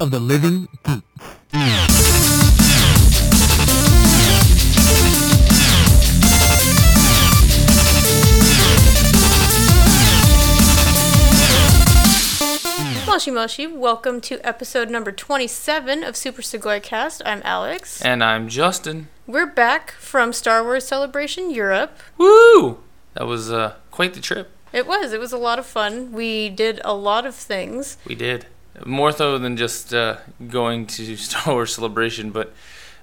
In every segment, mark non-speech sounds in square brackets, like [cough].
of the living geek. Moshi Moshi, welcome to episode number 27 of Super Segoy Cast. I'm Alex. And I'm Justin. We're back from Star Wars Celebration Europe. Woo! That was uh, quite the trip. It was. It was a lot of fun. We did a lot of things. We did. More so than just uh, going to [laughs] Star Wars Celebration, but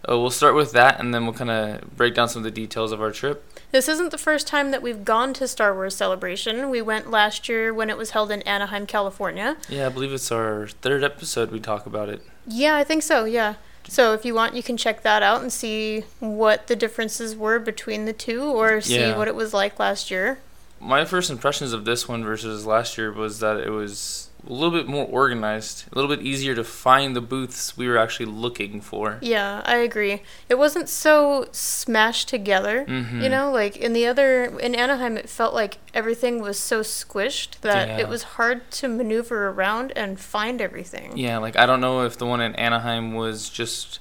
uh, we'll start with that and then we'll kind of break down some of the details of our trip. This isn't the first time that we've gone to Star Wars Celebration. We went last year when it was held in Anaheim, California. Yeah, I believe it's our third episode we talk about it. Yeah, I think so, yeah. So if you want, you can check that out and see what the differences were between the two or see Yeah. what it was like last year. My first impressions of this one versus last year was that it was a little bit more organized, a little bit easier to find the booths we were actually looking for. Yeah, I agree. It wasn't so smashed together. Mhm. You know, like in the other in Anaheim it felt like everything was so squished that Yeah. it was hard to maneuver around and find everything. Yeah, like I don't know if the one in Anaheim was just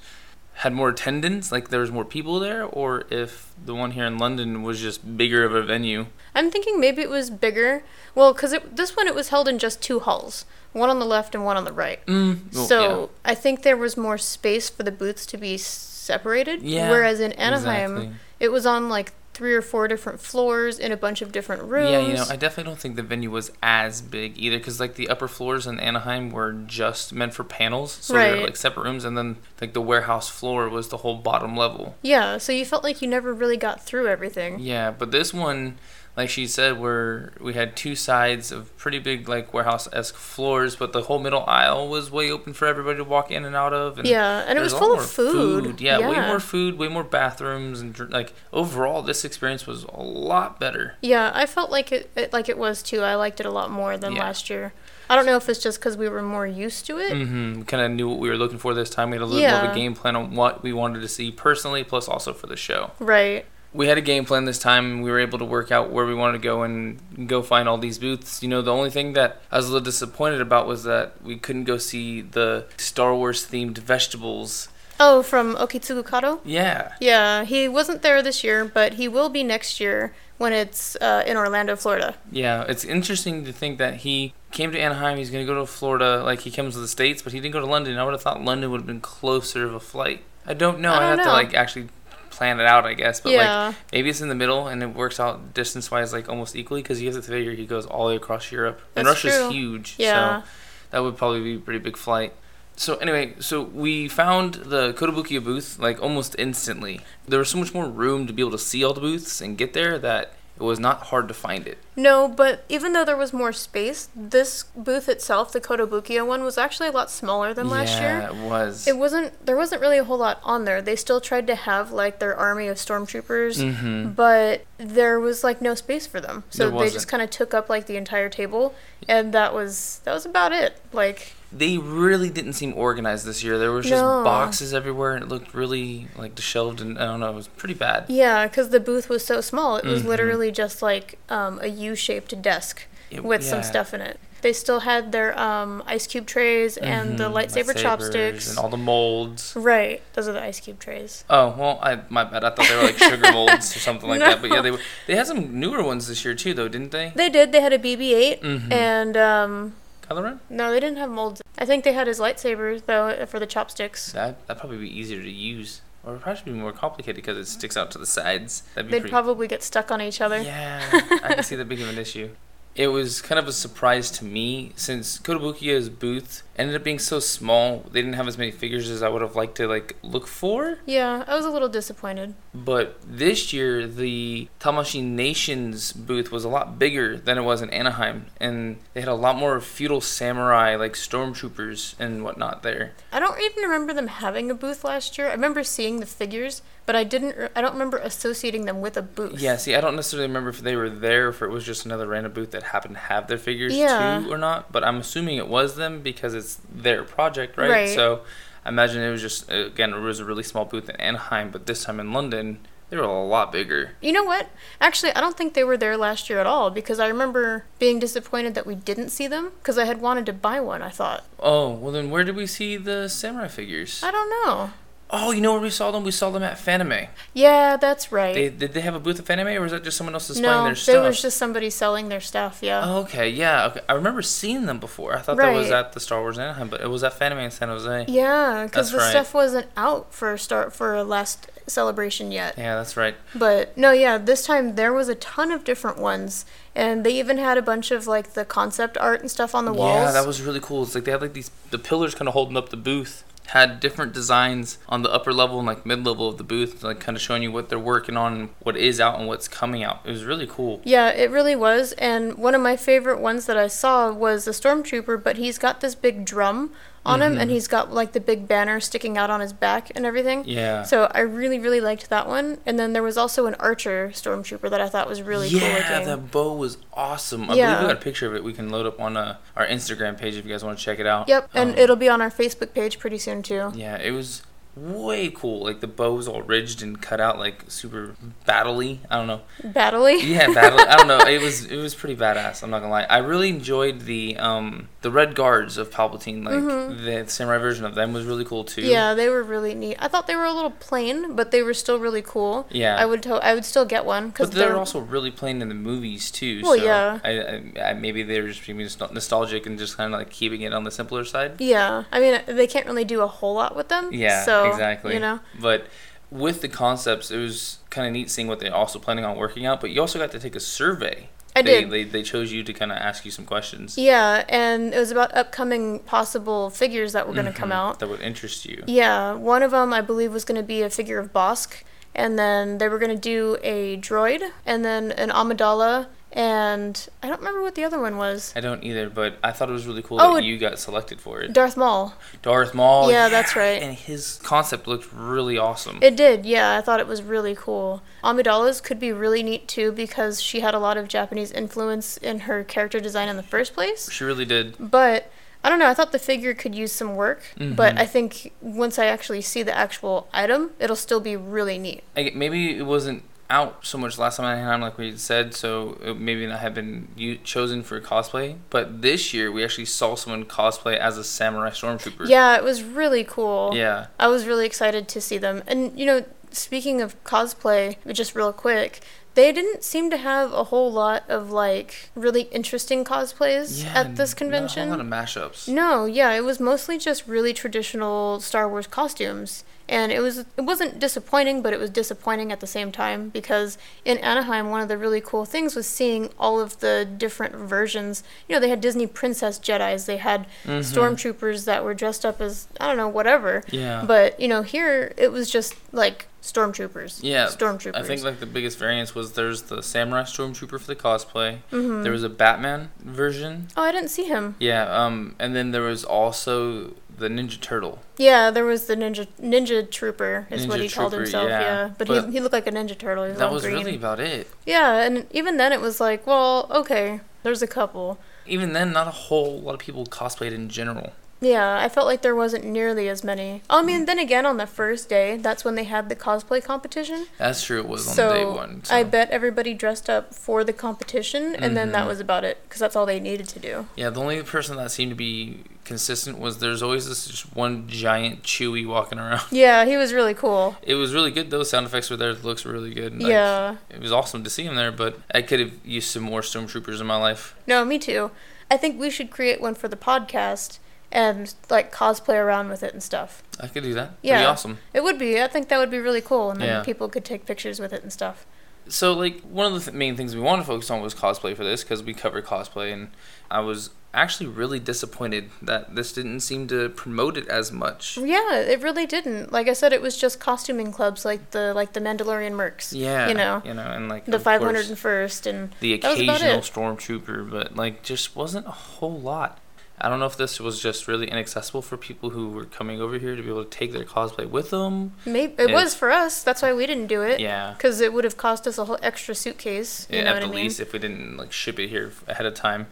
had more attendance, like there was more people there, or if the one here in London was just bigger of a venue. I'm thinking maybe it was bigger. Well, cuz this one it was held in just two halls, one on the left and one on the right. Mm, well, so, I think there was more space for the booths to be separated, Yeah, whereas in Anaheim exactly. it was on like three or four different floors in a bunch of different rooms. Yeah, you know, I definitely don't think the venue was as big either, because like the upper floors in Anaheim were just meant for panels, so they Right. were like separate rooms, and then like the warehouse floor was the whole bottom level. Yeah, so you felt like you never really got through everything. Yeah, but this one, like she said, where we had two sides of pretty big like warehouse esque floors, but the whole middle aisle was way open for everybody to walk in and out of. And Yeah, and it was full of food. Yeah, way more food, way more bathrooms, and like overall, this experience was a lot better. Yeah, I felt like it, it like it was too. I liked it a lot more than Yeah. last year. I don't know if it's just because we were more used to it. Mm-hmm. Kind of knew what we were looking for this time. We had a little more of a game plan on what we wanted to see personally, plus also for the show. Right. We had a game plan this time and we were able to work out where we wanted to go and go find all these booths. You know, the only thing that I was a little disappointed about was that we couldn't go see the Star Wars themed vegetables. Oh, from Okitsugu Kato? Yeah. Yeah, he wasn't there this year, but he will be next year when it's uh, in Orlando, Florida. Yeah, it's interesting to think that he came to Anaheim, he's going to go to Florida, like he comes to the States, but he didn't go to London. I would have thought London would have been closer of a flight. I don't know. I I have know. to like actually plan it out, I guess. But Yeah. like maybe it's in the middle and it works out distance wise like almost equally because you have to figure he goes all the way across Europe. and Russia's true. huge. Yeah. So that would probably be a pretty big flight. So anyway, so we found the Kotobukiya booth like almost instantly. There was so much more room to be able to see all the booths and get there that it was not hard to find it. No, but even though there was more space, this booth itself, the Kotobukiya one, was actually a lot smaller than last year. yeah, it was. It wasn't. There wasn't really a whole lot on there. They still tried to have like their army of stormtroopers, Mhm. but there was like no space for them. So they just kind of took up like the entire table, and that was that was about it. Like they really didn't seem organized this year. There was just No. boxes everywhere, and it looked really like disheveled, and I don't know, it was pretty bad. yeah, because the booth was so small, it was Mhm. literally just like um, a U-shaped desk It- with some stuff in it. They still had their um, ice cube trays and the Mhm, lightsaber lightsabers chopsticks. and all the molds. Right, those are the ice cube trays. Oh well, I my bad. I thought they were like sugar [laughs] molds or something like that. But yeah, they were- they had some newer ones this year too, though, didn't they? They did. They had a BB-8 Mhm. and um, Kylo no, they didn't have molds. I think they had his lightsaber though for the chopsticks. That that'd probably be easier to use, or it'd probably be more complicated because it sticks out to the sides. That'd They'd pretty. probably get stuck on each other. Yeah, I can see [laughs] that being of an issue. It was kind of a surprise to me since Kotobukiya's booth ended up being so small. They didn't have as many figures as I would have liked to like look for. Yeah, I was a little disappointed. But this year, the Tamashii Nations booth was a lot bigger than it was in Anaheim, and they had a lot more feudal samurai, like stormtroopers and whatnot there. I don't even remember them having a booth last year. I remember seeing the figures, but I didn't. re- I don't remember associating them with a booth. Yeah, see, I don't necessarily remember if they were there, or if it was just another random booth that happened to have their figures Yeah. too, or not. But I'm assuming it was them because it's their project, right? Right. So I imagine it was just again it was a really small booth in Anaheim, but this time in London They were a lot bigger. You know what? Actually, I don't think they were there last year at all because I remember being disappointed that we didn't see them because I had wanted to buy one, I thought. Oh, well then where did we see the samurai figures? I don't know. Oh, you know where we saw them? We saw them at Fanime. Yeah, that's right. They, did they have a booth at Fanime, or was that just someone else displaying no, their there was just somebody selling their stuff, yeah. Oh, okay, yeah. Okay. I remember seeing them before. I thought that was at the Star Wars Anaheim, but it was at Fanime in San Jose. Yeah, because the right. stuff wasn't out for start for a last celebration yet. Yeah, that's right. But no, yeah, this time there was a ton of different ones, and they even had a bunch of like the concept art and stuff on the walls. Yeah, that was really cool. It's like they had like these the pillars kind of holding up the booth. Had different designs on the upper level and like mid level of the booth, like kind of showing you what they're working on, what is out, and what's coming out. It was really cool. Yeah, it really was. And one of my favorite ones that I saw was a stormtrooper, but he's got this big drum on him, and he's got like the big banner sticking out on his back and everything. Mm-hmm. Yeah. So I really, really liked that one. And then there was also an archer stormtrooper that I thought was really cool yeah, that bow was awesome. I Yeah. believe we got a picture of it. We can load up on uh, our Instagram page if you guys want to check it out. Yep, and Um, it'll be on our Facebook page pretty soon too. Yeah, it was way cool. Like the bow was all ridged and cut out like super battley. I don't know. Battly. Yeah, battle. I don't know. [laughs] It was it was pretty badass. I'm not gonna lie. I really enjoyed the um the red guards of Palpatine. Like the samurai version of them was really cool too. Mm-hmm. Yeah, they were really neat. I thought they were a little plain, but they were still really cool. Yeah. I would to- I would still get one because But they're also really plain in the movies too. Well, so yeah. I, I, I maybe they're just being nostal- nostalgic and just kind of like keeping it on the simpler side. Yeah, I mean they can't really do a whole lot with them. Yeah, so, exactly. You know. But with the concepts, it was kind of neat seeing what they're also planning on working out. But you also got to take a survey. I they, did. They, they chose you to kind of ask you some questions. Yeah, and it was about upcoming possible figures that were going to come Mhm, out. That would interest you. Yeah, one of them I believe was going to be a figure of Bossk, and then they were going to do a droid, and then an Amidala, and I don't remember what the other one was. I don't either, but I thought it was really cool Oh, that you got selected for it. Darth Maul. Darth Maul. Yeah, that's right. And his concept looked really awesome. It did, yeah. I thought it was really cool. Amidala's could be really neat too because she had a lot of Japanese influence in her character design in the first place. she really did. But I don't know. I thought the figure could use some work, but Mhm. I think once I actually see the actual item, it'll still be really neat. I, maybe it wasn't out so much last time I had like we said, so it maybe not have been u- chosen for cosplay. But this year we actually saw someone cosplay as a samurai stormtrooper. Yeah, it was really cool. Yeah. I was really excited to see them. And you know, speaking of cosplay, just real quick, they didn't seem to have a whole lot of like really interesting cosplays Yeah, at this not convention. A whole lot of mashups. No, yeah, it was mostly just really traditional Star Wars costumes. And it was it wasn't disappointing, but it was disappointing at the same time because in Anaheim one of the really cool things was seeing all of the different versions. You know, they had Disney princess Jedis, they had Mhm. stormtroopers that were dressed up as I don't know, whatever. Yeah. But, you know, here it was just like stormtroopers. Yeah, Stormtroopers. I think like the biggest variance was there's the samurai stormtrooper for the cosplay. Mhm. There was a Batman version. Oh, I didn't see him. Yeah, um, and then there was also the Ninja Turtle. Yeah, there was the ninja ninja trooper is what Ninja he called himself. yeah. Yeah, but, But he, he looked like a ninja turtle. He was That was green. really about it. Yeah, and even then it was like, well, okay, there's a couple. Even then, not a whole lot of people cosplayed in general. Yeah, I felt like there wasn't nearly as many. I mean, then again, on the first day, that's when they had the cosplay competition. That's true. It was on so day one. So. I bet everybody dressed up for the competition, and then that Mhm. was about it, because that's all they needed to do. Yeah, the only person that seemed to be consistent was there's always this just one giant Chewy walking around. [laughs] Yeah, he was really cool. It was really good. Those sound effects were there. It looks really good. Like, yeah. It was awesome to see him there, but I could have used some more stormtroopers in my life. No, me too. I think we should create one for the podcast and like cosplay around with it and stuff. I could do that. Yeah, That'd be awesome. It would be. I think that would be really cool, and then Yeah. people could take pictures with it and stuff. So, like, one of the th- main things we wanted to focus on was cosplay for this because we cover cosplay, and I was actually really disappointed that this didn't seem to promote it as much. Yeah, it really didn't. Like I said, it was just costuming clubs like the like the Mandalorian Mercs. Yeah, You know, you know, and like the 501st and the that was about occasional stormtrooper, but like just wasn't a whole lot. I don't know if this was just really inaccessible for people who were coming over here to be able to take their cosplay with them. maybe it It's- was for us. That's why we didn't do it. Yeah, Because it would have cost us a whole extra suitcase. You yeah know at what the I mean? least if we didn't like ship it here ahead of time.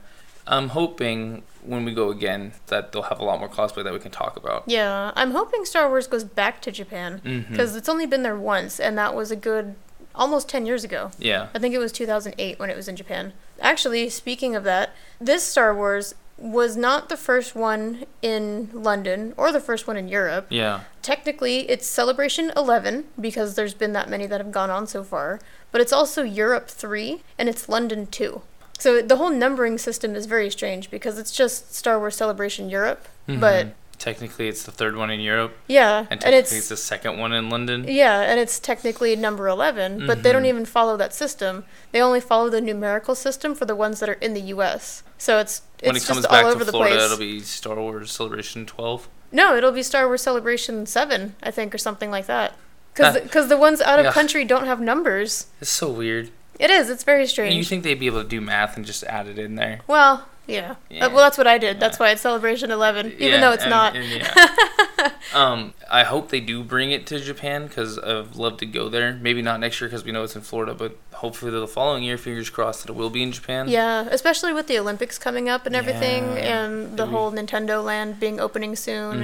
I'm hoping when we go again that they'll have a lot more cosplay that we can talk about. Yeah, I'm hoping Star Wars goes back to Japan mm-hmm. because it's only been there once, and that was a good almost 10 years ago. Yeah. I think it was 2008 when it was in Japan. Actually, speaking of that, this Star Wars was not the first one in London or the first one in Europe. Yeah. Technically, it's Celebration 11 because there's been that many that have gone on so far, but it's also Europe 3 and it's London 2. So the whole numbering system is very strange because it's just Star Wars Celebration Europe, but Mhm. Technically it's the third one in Europe, yeah, and and technically it's it's the second one in London. Yeah, and it's technically number 11, but they don't Mhm. even follow that system. They only follow the numerical system for the ones that are in the US. So it's it's when it comes back all to over the Florida, it'll be Star Wars Celebration 12. No, it'll be Star Wars Celebration 7, I think or something like that. Cuz Ah. cuz the ones out of Yeah. country don't have numbers. It's so weird. It is, it's very strange. And you think they'd be able to do math and just add it in there? well, yeah. Yeah. Uh, well, that's what I did. That's why it's Celebration 11, even Yeah, though it's and- not. and yeah. [laughs] um, I hope they do bring it to Japan because I'd love to go there. Maybe not next year because we know it's in Florida, but hopefully the following year. Fingers crossed that it will be in Japan. Yeah, especially with the Olympics coming up and everything, and the whole Nintendo Land being opening soon.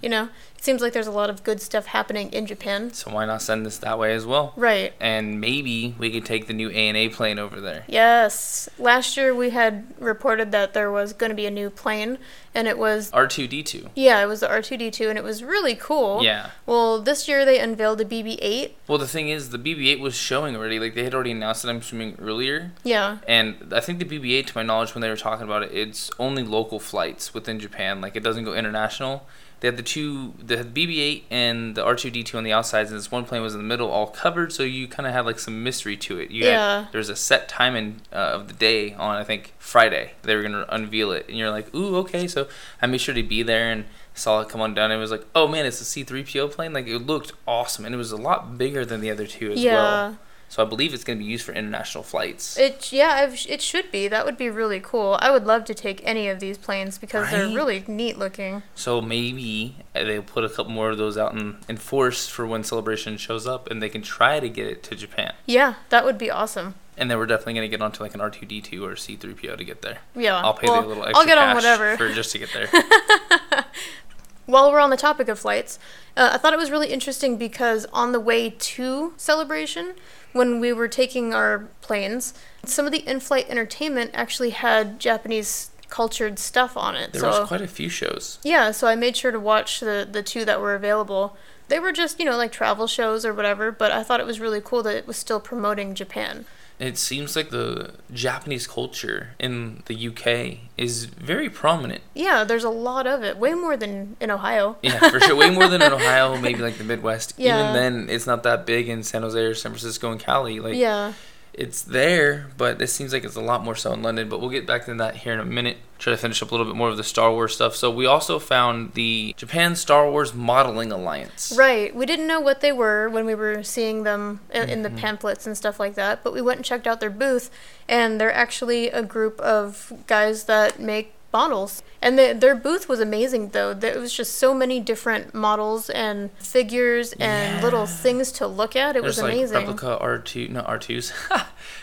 Mhm. you know, seems like there's a lot of good stuff happening in Japan. So why not send this that way as well? Right. And maybe we could take the new ANA plane over there. Yes. Last year we had reported that there was going to be a new plane, and it was. R two D two. Yeah, it was the R2D2, and it was really cool. Yeah. Well, this year they unveiled a BB-8. Well, the thing is, the BB-8 was showing already. Like they had already announced it. I'm assuming earlier. Yeah. And I think the BB-8, to my knowledge, when they were talking about it, it's only local flights within Japan. Like it doesn't go international. They had the two, the BB-8 and the R2D2 on the outsides, and this one plane was in the middle, all covered. So you kind of had like some mystery to it. You Yeah. Had, there was a set time in, uh, of the day on I think Friday. They were gonna unveil it, and you're like, ooh, okay. So I made sure to be there and saw it come on down. And it was like, oh man, it's a C-3PO plane. Like it looked awesome, and it was a lot bigger than the other two as yeah. well. So I believe it's gonna be used for international flights. It yeah, I've, it should be. That would be really cool. I would love to take any of these planes because they're really neat looking. So maybe uh, they'll put a couple more of those out in, in force for when Celebration shows up, and they can try to get it to Japan. Yeah, that would be awesome. And then we're definitely gonna get onto like an R two D two or C three PO to get there. Yeah. I'll pay well, the little extra I'll get on whatever. for just to get there. [laughs] While we're on the topic of flights, uh, I thought it was really interesting because on the way to Celebration, when we were taking our planes, some of the in-flight entertainment actually had Japanese cultured stuff on it. There so was quite a few shows. yeah, so I made sure to watch the the two that were available. They were just you know like travel shows or whatever, but I thought it was really cool that it was still promoting Japan. It seems like the Japanese culture in the UK is very prominent. Yeah, there's a lot of it, way more than in Ohio. Yeah, for sure. Way more than in Ohio, maybe like the Midwest. [laughs] Yeah. Even then, it's not that big in San Jose or San Francisco and Cali. Like, yeah. It's there, but it seems like it's a lot more so in London. But we'll get back to that here in a minute. Try to finish up a little bit more of the Star Wars stuff. So we also found the Japan Star Wars Modeling Alliance. Right. We didn't know what they were when we were seeing them in, in the Mm-hmm. pamphlets and stuff like that, but we went and checked out their booth, and they're actually a group of guys that make models. And the, their booth was amazing, though. There was just so many different models and figures and little things to look at. It There's was like amazing. replica R2, not R2s,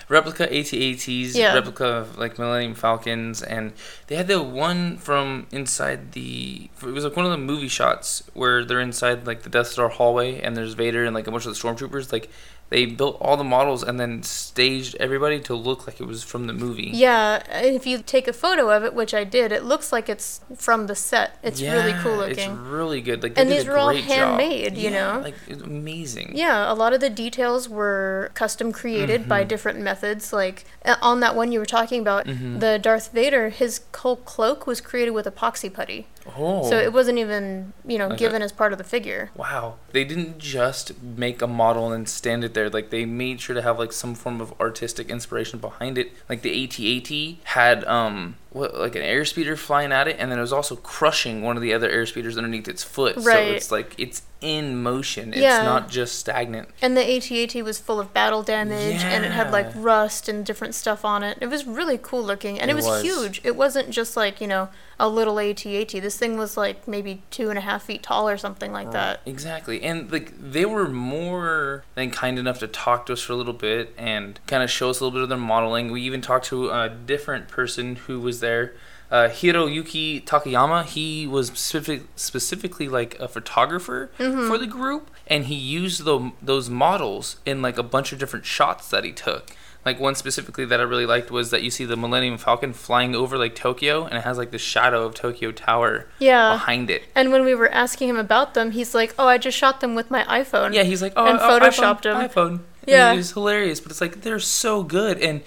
replica AT-ATs, Yeah. replica of like Millennium Falcons, and they had the one from inside the. It was like one of the movie shots where they're inside like the Death Star hallway, and there's Vader and like a bunch of the stormtroopers. Like they built all the models and then staged everybody to look like it was from the movie. Yeah, if you take a photo of it, which I did, it looks like it's from the set. It's really cool Yeah, looking. It's really good. Like And these were all great job. handmade, you Yeah, know? like it's amazing. Yeah, a lot of the details were custom created by Mhm. different methods. Like uh, on that one you were talking about, Mhm. the Darth Vader, his whole cloak was created with epoxy putty. Oh. So it wasn't even, you know, a- given as part of the figure. Wow. They didn't just make a model and stand it there. Like they made sure to have like some form of artistic inspiration behind it. Like the AT-AT had um what like an airspeeder flying at it and then it was also crushing one of the other airspeeders underneath its foot. Right. So it's like it's in motion. It's Yeah. not just stagnant. And the AT-AT was full of battle damage, and it had like rust and different stuff on it. It was really cool looking, and it, It was, was. huge. It wasn't just like you know a little AT-AT. This thing was like maybe two and a half feet tall or something like that. Exactly. And like they were more than kind enough to talk to us for a little bit and kind of show us a little bit of their modeling. We even talked to a different person who was there. uh, Hiroyuki Takayama, he was specific, specifically like a photographer Mm-hmm. for the group, and he used the, those models in like a bunch of different shots that he took. Like one specifically that I really liked was that you see the Millennium Falcon flying over like Tokyo, and it has like the shadow of Tokyo Tower Yeah. behind it. And when we were asking him about them, he's like, "Oh, I just shot them with my iPhone." Yeah, he's like, oh, And oh, photoshopped iPhone, 'em. iPhone. Yeah. and it was hilarious. But it's like they're so good, and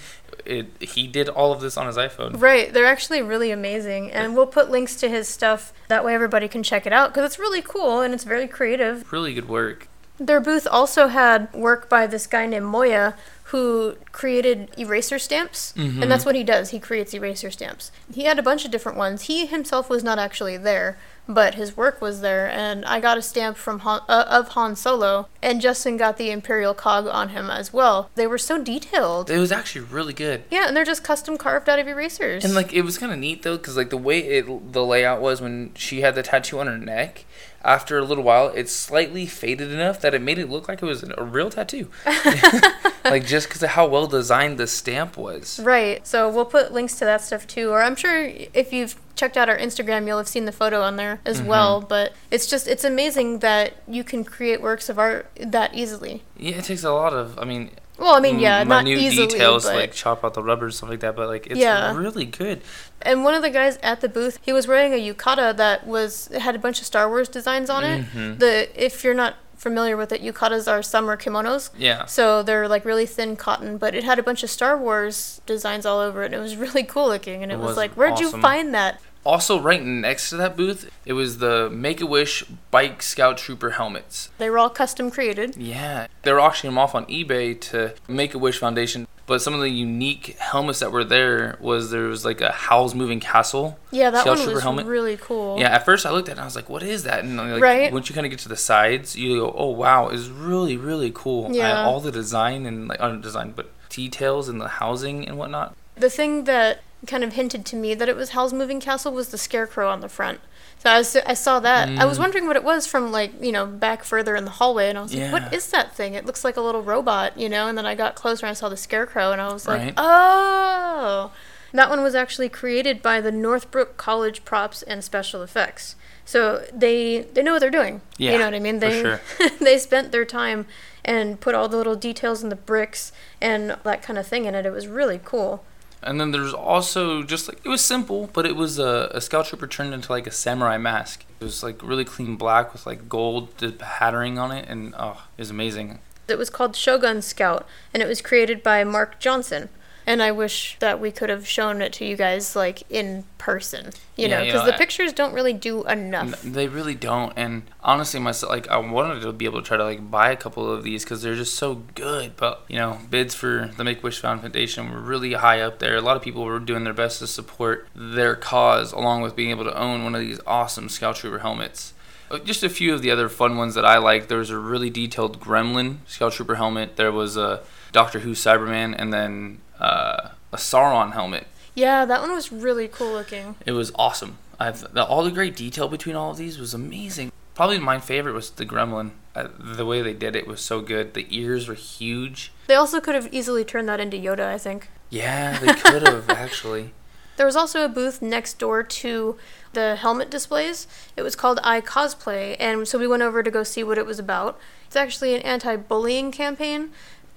it, he did all of this on his iPhone. Right, they're actually really amazing, and we'll put links to his stuff. That way, everybody can check it out because it's really cool and it's very creative. Really good work. Their booth also had work by this guy named Moya who created eraser stamps, Mhm. and that's what he does. He creates eraser stamps. He had a bunch of different ones. He himself was not actually there, but his work was there, and I got a stamp from Han, uh, of Han Solo, and Justin got the Imperial cog on him as well. They were so detailed. It was actually really good. Yeah, and they're just custom carved out of erasers. And like it was kind of neat though, because like the way it the layout was when she had the tattoo on her neck. After a little while, it slightly faded enough that it made it look like it was a real tattoo. [laughs] [laughs] like just because of how well designed the stamp was. Right. So we'll put links to that stuff too. Or I'm sure if you've checked out our Instagram, you'll have seen the photo on there as Mhm. well. But it's just, it's amazing that you can create works of art that easily. Yeah, it takes a lot of. I mean, Well, I mean, yeah, not easily. details but, like chop out the rubber stuff like that. But like it's Yeah. really good. and one of the guys at the booth, he was wearing a yukata that was had a bunch of Star Wars designs on it. Mhm. The if you're not familiar with it, yukatas are summer kimonos. Yeah. So they're like really thin cotton, but it had a bunch of Star Wars designs all over it. And it was [laughs] really cool looking, and it, It was, was like, where'd you find that? Also, right next to that booth, it was the Make a Wish Bike Scout Trooper helmets. They were all custom created. Yeah, they were auctioning them off on eBay to Make a Wish Foundation. But some of the unique helmets that were there was there was like a Howl's Moving Castle. Yeah, that Scout one was helmet. really cool. Yeah, at first I looked at it and I was like, "What is that?" And like, Right. once you kind of get to the sides, you go, "Oh wow, it's really really cool." Yeah. all the design and like not design, but details and the housing and whatnot. The thing that kind of hinted to me that it was Howl's Moving Castle was the scarecrow on the front. So I, was, I saw that. I was Mm. wondering what it was from, like, you know, back further in the hallway, and I was like, what is that thing? It looks like a little robot, you know? And then I got closer and I saw the scarecrow, and I was like, Right. oh. That one was actually created by the Northbrook College Props and Special Effects. So they they know what they're doing. Yeah, you know what I mean? They sure. [laughs] they spent their time and put all the little details in the bricks and that kind of thing in it. It was really cool. And then there's also just like it was simple, but it was a, a scout trooper turned into like a samurai mask. It was like really clean black with like gold patterning on it, and oh, it was amazing. It was called Shogun Scout, and it was created by Mark Johnson. And I wish that we could have shown it to you guys like in person, you Yeah, know, you because know, the I- pictures don't really do enough. They really don't, and honestly, myself like I wanted to be able to try to like buy a couple of these because they're just so good. But you know, bids for the Make Wish Foundation were really high up there. A lot of people were doing their best to support their cause, along with being able to own one of these awesome Scout Trooper helmets. Uh, Just a few of the other fun ones that I like. There was a really detailed Gremlin Scout Trooper helmet. There was a Doctor Who Cyberman, and then uh, a Sauron helmet. Yeah, that one was really cool looking. It was awesome. I've the, all the great detail between all of these was amazing. Probably my favorite was the Gremlin. Uh, the way they did it was so good. The ears were huge. They also could have easily turned that into Yoda, I think. Yeah, they could have [laughs] actually. There was also a booth next door to the helmet displays. It was called I Cosplay, and so we went over to go see what it was about. It's actually an anti bullying campaign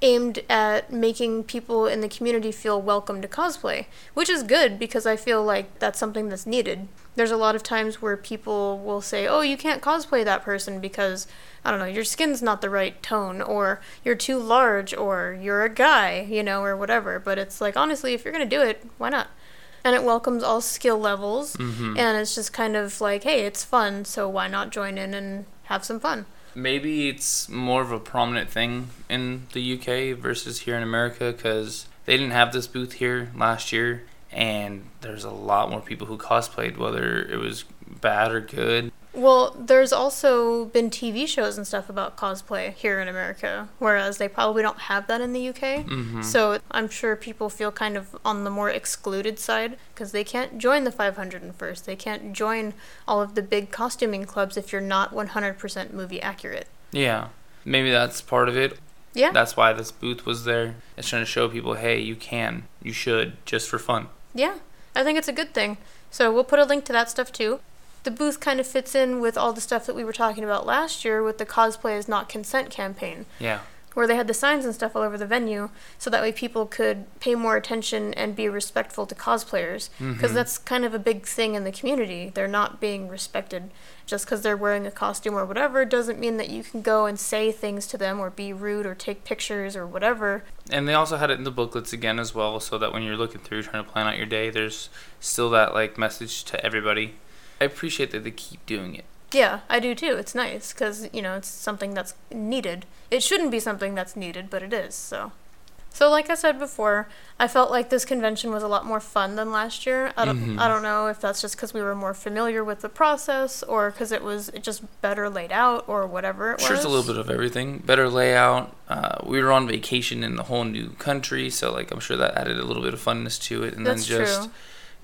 aimed at making people in the community feel welcome to cosplay, which is good because I feel like that's something that's needed. There's a lot of times where people will say, oh, you can't cosplay that person because, I don't know, your skin's not the right tone, or you're too large, or you're a guy, you know, or whatever. But it's like, honestly, if you're going to do it, why not? and it welcomes all skill levels Mhm. and it's just kind of like hey it's fun so why not join in and have some fun Maybe it's more of a prominent thing in the UK versus here in America because they didn't have this booth here last year, and there's a lot more people who cosplayed, whether it was bad or good. Well there's also been tv shows and stuff about cosplay here in america whereas they probably don't have that in the uk Mhm. so i'm sure people feel kind of on the more excluded side because they can't join the 501st they can't join all of the big costuming clubs if you're not 100% movie accurate Yeah, maybe that's part of it. yeah That's why this booth was there. It's trying to show people, hey, you can, you should, just for fun. Yeah. I think it's a good thing. So we'll put a link to that stuff too. The booth kind of fits in with all the stuff that we were talking about last year with the cosplay is not consent campaign, Yeah. where they had the signs and stuff all over the venue, so that way people could pay more attention and be respectful to cosplayers, because Mhm. that's kind of a big thing in the community. They're not being respected just because they're wearing a costume or whatever doesn't mean that you can go and say things to them or be rude or take pictures or whatever. And they also had it in the booklets again as well, so that when you're looking through trying to plan out your day, there's still that like message to everybody. I appreciate that they keep doing it. Yeah, I do too. It's nice because you know it's something that's needed. It shouldn't be something that's needed, but it is. So, so like I said before, I felt like this convention was a lot more fun than last year. I don't, Mhm. I don't know if that's just because we were more familiar with the process or because it was just better laid out or whatever it Sure, was. it's a little bit of everything. Better layout. Uh, we were on vacation in a whole new country, so like I'm sure that added a little bit of funness to it. And That's then just true.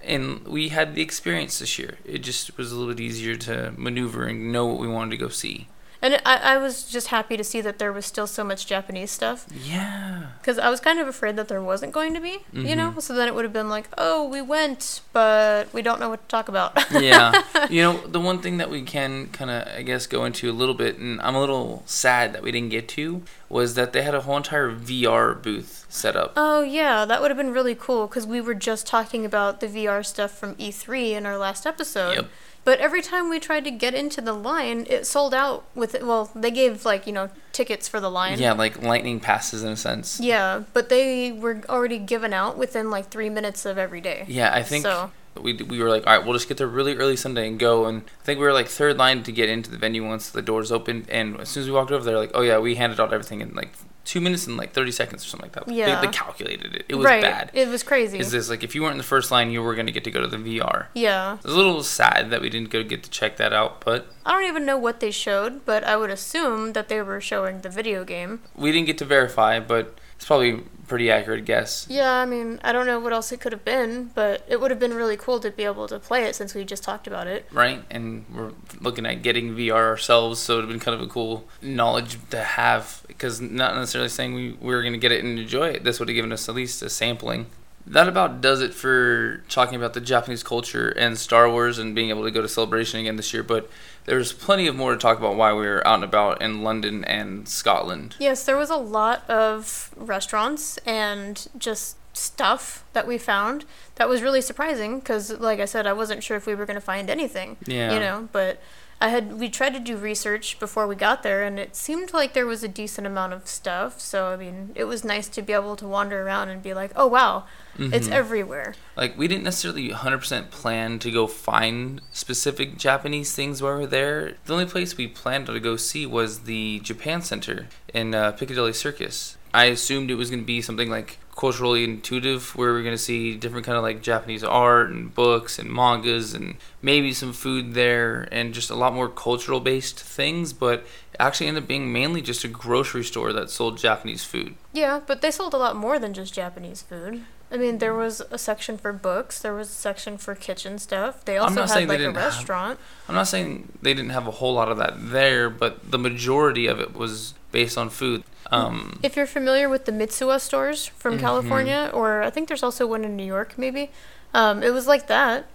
And we had the experience this year. It just was a little bit easier to maneuver and know what we wanted to go see. And I, I was just happy to see that there was still so much Japanese stuff Yeah. because I was kind of afraid that there wasn't going to be, you know. Mhm. So then it would have been like, oh, we went, but we don't know what to talk about. [laughs] yeah. [laughs] You know, the one thing that we can kind of, I guess, go into a little bit, and I'm a little sad that we didn't get to, was that they had a whole entire VR booth set up. Oh yeah, that would have been really cool because we were just talking about the VR stuff from E3 in our last episode. Yep. But every time we tried to get into the line, it sold out with it. well, they gave like, you know, tickets for the line. Yeah, like lightning passes in a sense. Yeah, but they were already given out within like 3 minutes of every day. Yeah, I think So- we we were like, all right, we'll just get there really early Sunday and go. And I think we were like third line to get into the venue once the doors opened. And as soon as we walked over, they're like, oh yeah, we handed out everything in like two minutes and like thirty seconds or something like that. Yeah. they, they calculated it. It was right. bad. It was crazy. Is this like if you weren't in the first line, you were gonna get to go to the VR? yeah. It was a little sad that we didn't go get to check that out, but I don't even know what they showed, but I would assume that they were showing the video game. we didn't get to verify. But it's probably pretty accurate guess. Yeah, I mean, I don't know what else it could have been, but it would have been really cool to be able to play it since we just talked about it. right? And we're looking at getting VR ourselves, so it would have been kind of a cool knowledge to have. Because not necessarily saying we, we were going to get it and enjoy it. This would have given us at least a sampling. That about does it for talking about the Japanese culture and Star Wars and being able to go to Celebration again this year. But there's plenty of more to talk about why we were out and about in London and Scotland. Yes, there was a lot of restaurants and just stuff that we found that was really surprising because, like I said, I wasn't sure if we were going to find anything. Yeah. You know, but I had we tried to do research before we got there, and it seemed like there was a decent amount of stuff. So I mean, it was nice to be able to wander around and be like, "Oh wow, it's Mhm. everywhere." like we didn't necessarily 100% plan to go find specific japanese things while we were there the only place we planned to go see was the japan center in uh, piccadilly circus i assumed it was going to be something like culturally intuitive where we are going to see different kind of like japanese art and books and mangas and maybe some food there and just a lot more cultural based things but it actually ended up being mainly just a grocery store that sold japanese food Yeah, but they sold a lot more than just Japanese food. I mean, there was a section for books, there was a section for kitchen stuff. They also had like a didn't have- restaurant. I'm not saying they didn't have a whole lot of that there, but the majority of it was based on food. Um, If you're familiar with the Mitsuwa stores from Mhm. California, or I think there's also one in New York, maybe, um, it was like that.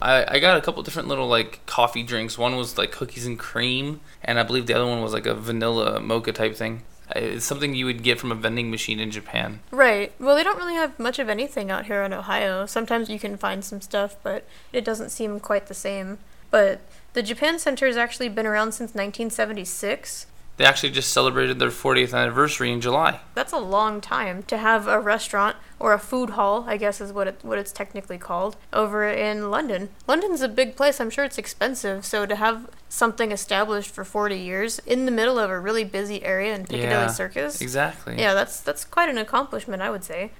I, I got a couple different little like coffee drinks. One was like cookies and cream, and I believe the other one was like a vanilla mocha type thing. It's something you would get from a vending machine in Japan. Right. Well, they don't really have much of anything out here in Ohio. Sometimes you can find some stuff, but it doesn't seem quite the same. But the Japan Center has actually been around since 1976. They actually just celebrated their 40th anniversary in July. That's a long time to have a restaurant or a food hall, I guess is what it what it's technically called, over in London. London's a big place. I'm sure it's expensive, so to have something established for 40 years in the middle of a really busy area in Piccadilly Yeah, Circus. Exactly. Yeah, that's that's quite an accomplishment, I would say.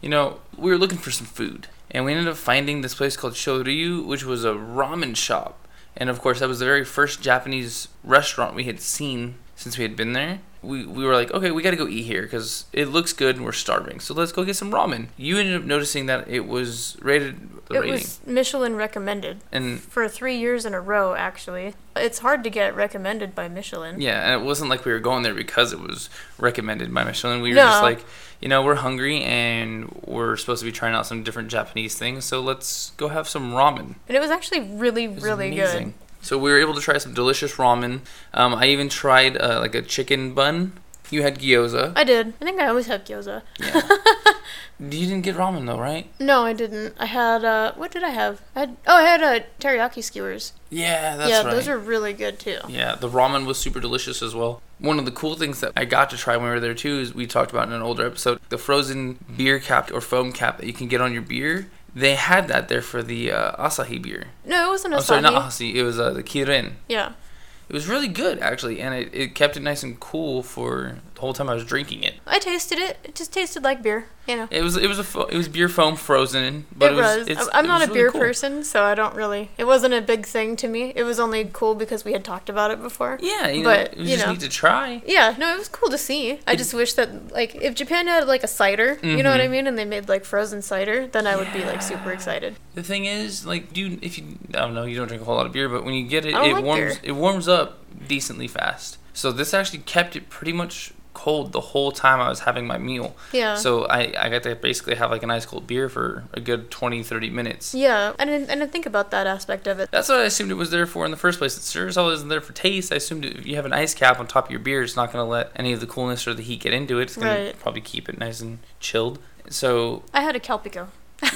You know, we were looking for some food, and we ended up finding this place called Shoryu, which was a ramen shop. And of course, that was the very first Japanese restaurant we had seen since we had been there. We, we were like, okay, we gotta go eat here because it looks good and we're starving. So let's go get some ramen. You ended up noticing that it was rated it rating. was Michelin recommended and for 3 years in a row actually. It's hard to get recommended by Michelin. yeah, and it wasn't like we were going there because it was recommended by Michelin. We were No. just like, you know, we're hungry and we're supposed to be trying out some different Japanese things, so let's go have some ramen. And it was actually really, It was really amazing. good. So we were able to try some delicious ramen. Um, I even tried uh, like a chicken bun. You had gyoza. I did. I think I always have gyoza. Yeah. [laughs] you didn't get ramen though, right? No, I didn't. I had uh what did I have? I had oh I had uh teriyaki skewers. Yeah, that's yeah, right. those are really good too. Yeah, the ramen was super delicious as well. One of the cool things that I got to try when we were there too is we talked about in an older episode the frozen beer cap or foam cap that you can get on your beer. They had that there for the uh, Asahi beer. No, it wasn't I'm Asahi. sorry, not Asahi. It was uh, the Kirin. Yeah. It was really good actually, and it, it kept it nice and cool for the whole time I was drinking it. I tasted it. It just tasted like beer, you know. It was it was a fo- it was beer foam frozen, but it it, was. I'm it not was a really beer cool. person, so I don't really. It wasn't a big thing to me. It was only cool because we had talked about it before. Yeah, you know, But, it was you just know. neat to try. Yeah, no, it was cool to see. I just wish that, like, if Japan had, like, a cider, you know what I Mhm. mean, and they made, like, frozen cider, then I would be, like, super excited. The thing is, like, do if you I don't know, you don't drink a whole lot of beer, but when you get it, it like warms beer. it warms up decently fast. So this actually kept it pretty much cold the whole time I was having my meal. Yeah. So I, I got to basically have like an ice cold beer for a good 20, 30 minutes. yeah, I didn't, I didn't think about that aspect of it. That's what I assumed it was there for in the first place. It sure as hell isn't there for taste. I assumed if you have an ice cap on top of your beer, it's not going to let any of the coolness or the heat get into it. It's going Right. to probably keep it nice and chilled. So I had a Calpico.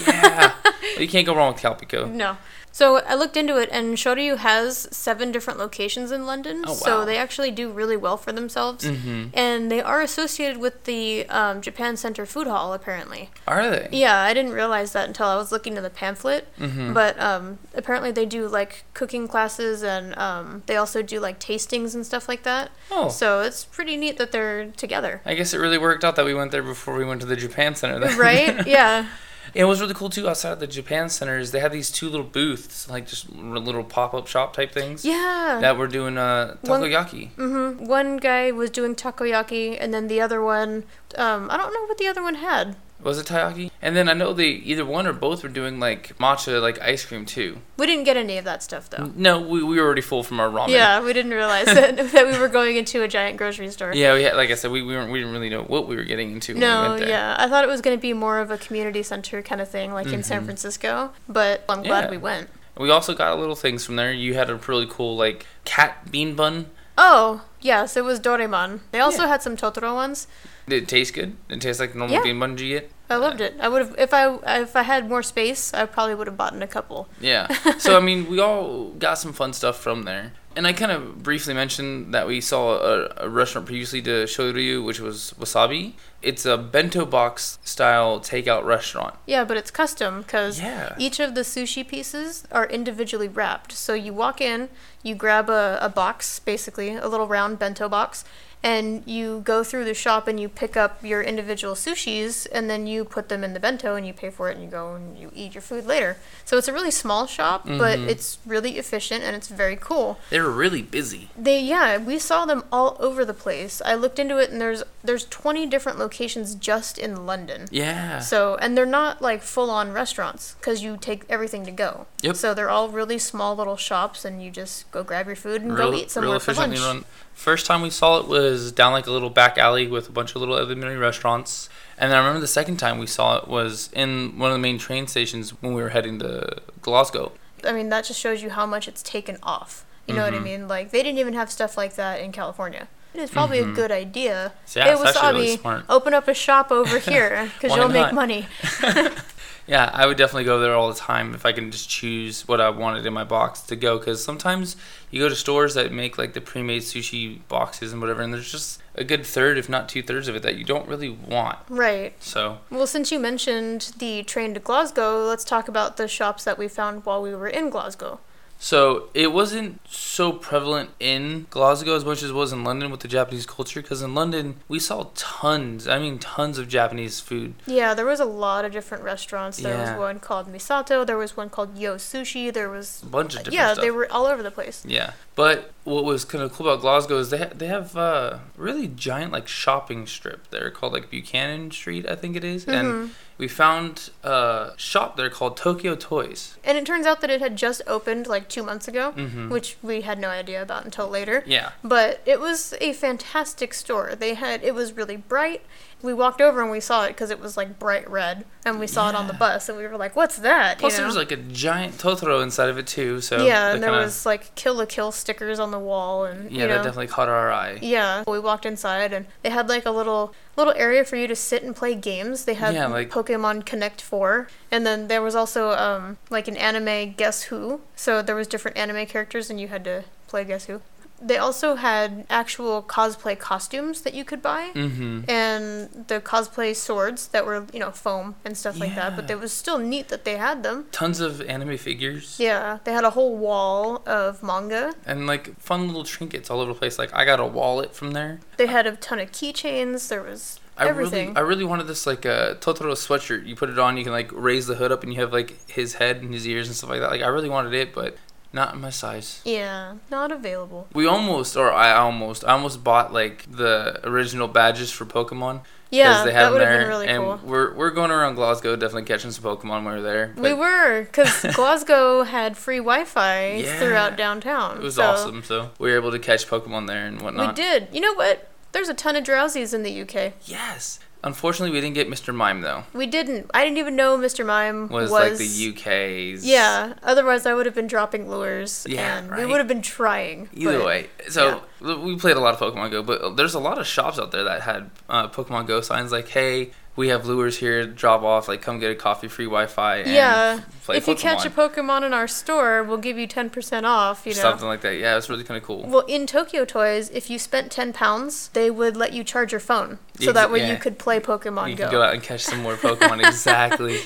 yeah, you can't go wrong with Calpico. [laughs] No. So I looked into it, and Shoryu has seven different locations in London. Oh, wow. So they actually do really well for themselves. Mm-hmm. And they are associated with the um, Japan Center Food Hall, apparently. Are they? Yeah, I didn't realize that until I was looking in the pamphlet. Mm-hmm. But um, apparently they do like cooking classes, and um, they also do like tastings and stuff like that. oh. So it's pretty neat that they're together. I guess it really worked out that we went there before we went to the Japan Center. Then. right? [laughs] Yeah. It was really cool too. Outside of the Japan centers, they had these two little booths, like just little pop-up shop type things Yeah. that were doing uh, One- takoyaki. hmm One guy was doing takoyaki, and then the other one, um, I don't know what the other one had. Was it taiyaki? And then I know they either one or both were doing like matcha, like ice cream too. We didn't get any of that stuff though. No, we, we were already full from our ramen. Yeah, we didn't realize [laughs] that, that we were going into a giant grocery store. Yeah, we had, like I said, we, we weren't we didn't really know what we were getting into when we No, went there. yeah. I thought it was going to be more of a community center kind of thing, like in San Mhm. Francisco, but I'm glad Yeah. we went. We also got little things from there. You had a really cool like cat bean bun. Oh, yes, it was Doraemon. They also Yeah. had some Totoro ones. Did it taste good? Did it taste like normal Yeah. bean bun you get? I loved it. I would have if I if I had more space, I probably would have bought in a couple. Yeah. [laughs] So I mean, we all got some fun stuff from there. And I kind of briefly mentioned that we saw a, a restaurant previously to Shoryu, which was Wasabi. It's a bento box style takeout restaurant. Yeah, but it's custom because Yeah. each of the sushi pieces are individually wrapped. So you walk in, you grab a, a box, basically, a little round bento box, and you go through the shop and you pick up your individual sushis, and then you put them in the bento and you pay for it and you go and you eat your food later. So it's a really small shop, but Mhm. it's really efficient and it's very cool. They were really busy. They yeah, we saw them all over the place. I looked into it and there's there's 20 different locations just in London. Yeah. So, and they're not like full on restaurants because you take everything to go. Yep. So they're all really small little shops, and you just go grab your food and go eat somewhere for lunch. run. First time we saw it was down like a little back alley with a bunch of little elementary restaurants. And then I remember the second time we saw it was in one of the main train stations when we were heading to Glasgow. I mean, that just shows you how much it's taken off. You know what I Mhm. mean? Like they didn't even have stuff like that in California. It is probably Mhm. a good idea. So yeah, hey, actually really Wasabi, smart. open up a shop over [laughs] here because you'll make money. [laughs] [laughs] Yeah, I would definitely go there all the time if I can just choose what I wanted in my box to go. Because sometimes you go to stores that make like the pre-made sushi boxes and whatever, and there's just a good third, if not two thirds of it that you don't really want. Right. So Well, since you mentioned the train to Glasgow, let's talk about the shops that we found while we were in Glasgow. So it wasn't so prevalent in Glasgow as much as it was in London with the Japanese culture. Because in London we saw tons, I mean tons of Japanese food. Yeah, there was a lot of different restaurants. There Yeah. was one called Misato. There was one called Yo Sushi. There was A bunch of different yeah, stuff. they were all over the place. Yeah, but what was kind of cool about Glasgow is they ha- they have uh, really giant like shopping strip there called like Buchanan Street, I think it is, Mhm. and we found a shop there called Tokyo Toys. And it turns out that it had just opened like two months ago, Mhm. which we had no idea about until later. Yeah, But it was a fantastic store. They had it was really bright we walked over and we saw it because it was like bright red, and we saw it on the Yeah. bus, and we were like, "What's that?" Plus, there was like a giant Totoro inside of it too. So yeah, that and there kinda- was like Kill la Kill stickers on the wall, and yeah, you know, that definitely caught our eye. Yeah, we walked inside and they had like a little little area for you to sit and play games. They had Yeah, like- Pokemon Connect 4 and then there was also um like an anime Guess Who. So there was different anime characters and you had to play Guess Who. They also had actual cosplay costumes that you could buy. Mm-hmm. And the cosplay swords that were, you know, foam and stuff like that. But it was still neat that they had them. Tons of anime figures. Yeah, they had a whole wall of manga. And like fun little trinkets all over the place. Like I got a wallet from there. They had a ton of keychains. There was I everything. really, I really wanted this like uh, Totoro sweatshirt. You put it on, you can like raise the hood up, and you have like his head and his ears and stuff like that. Like I really wanted it, but not in my size. Yeah, not available. We almost, or I almost, I almost bought like the original badges for Pokemon. Yeah, they had that them would have been really and cool. we're we're going around Glasgow, definitely catching some Pokemon when we were there. We were, because [laughs] Glasgow had free Wi-Fi Yeah. throughout downtown. It was so awesome. So we were able to catch Pokemon there and whatnot. We did. You know what? There's a ton of Drowzees in the UK. Yes. Unfortunately, we didn't get Mr. Mime though. We didn't. I didn't even know Mr. Mime Was, was, like the UK's. Yeah. Otherwise, I would have been dropping lures. Yeah, and we would have been trying. Either but- way, so we played a lot of Pokemon Go, but there's a lot of shops out there that had uh, Pokemon Go signs like, "Hey, we have lures here. Drop off. Like, come get a coffee, free Wi-Fi." And Yeah. if you Pokemon. catch a Pokemon in our store, we'll give you 10% off, you know. something like that. Yeah, it's really kind of cool. Well, in Tokyo Toys, if you spent 10 pounds, they would let you charge your phone. So Exa- that way yeah. you could play Pokemon you Go. can go out and catch some more Pokemon. [laughs] exactly.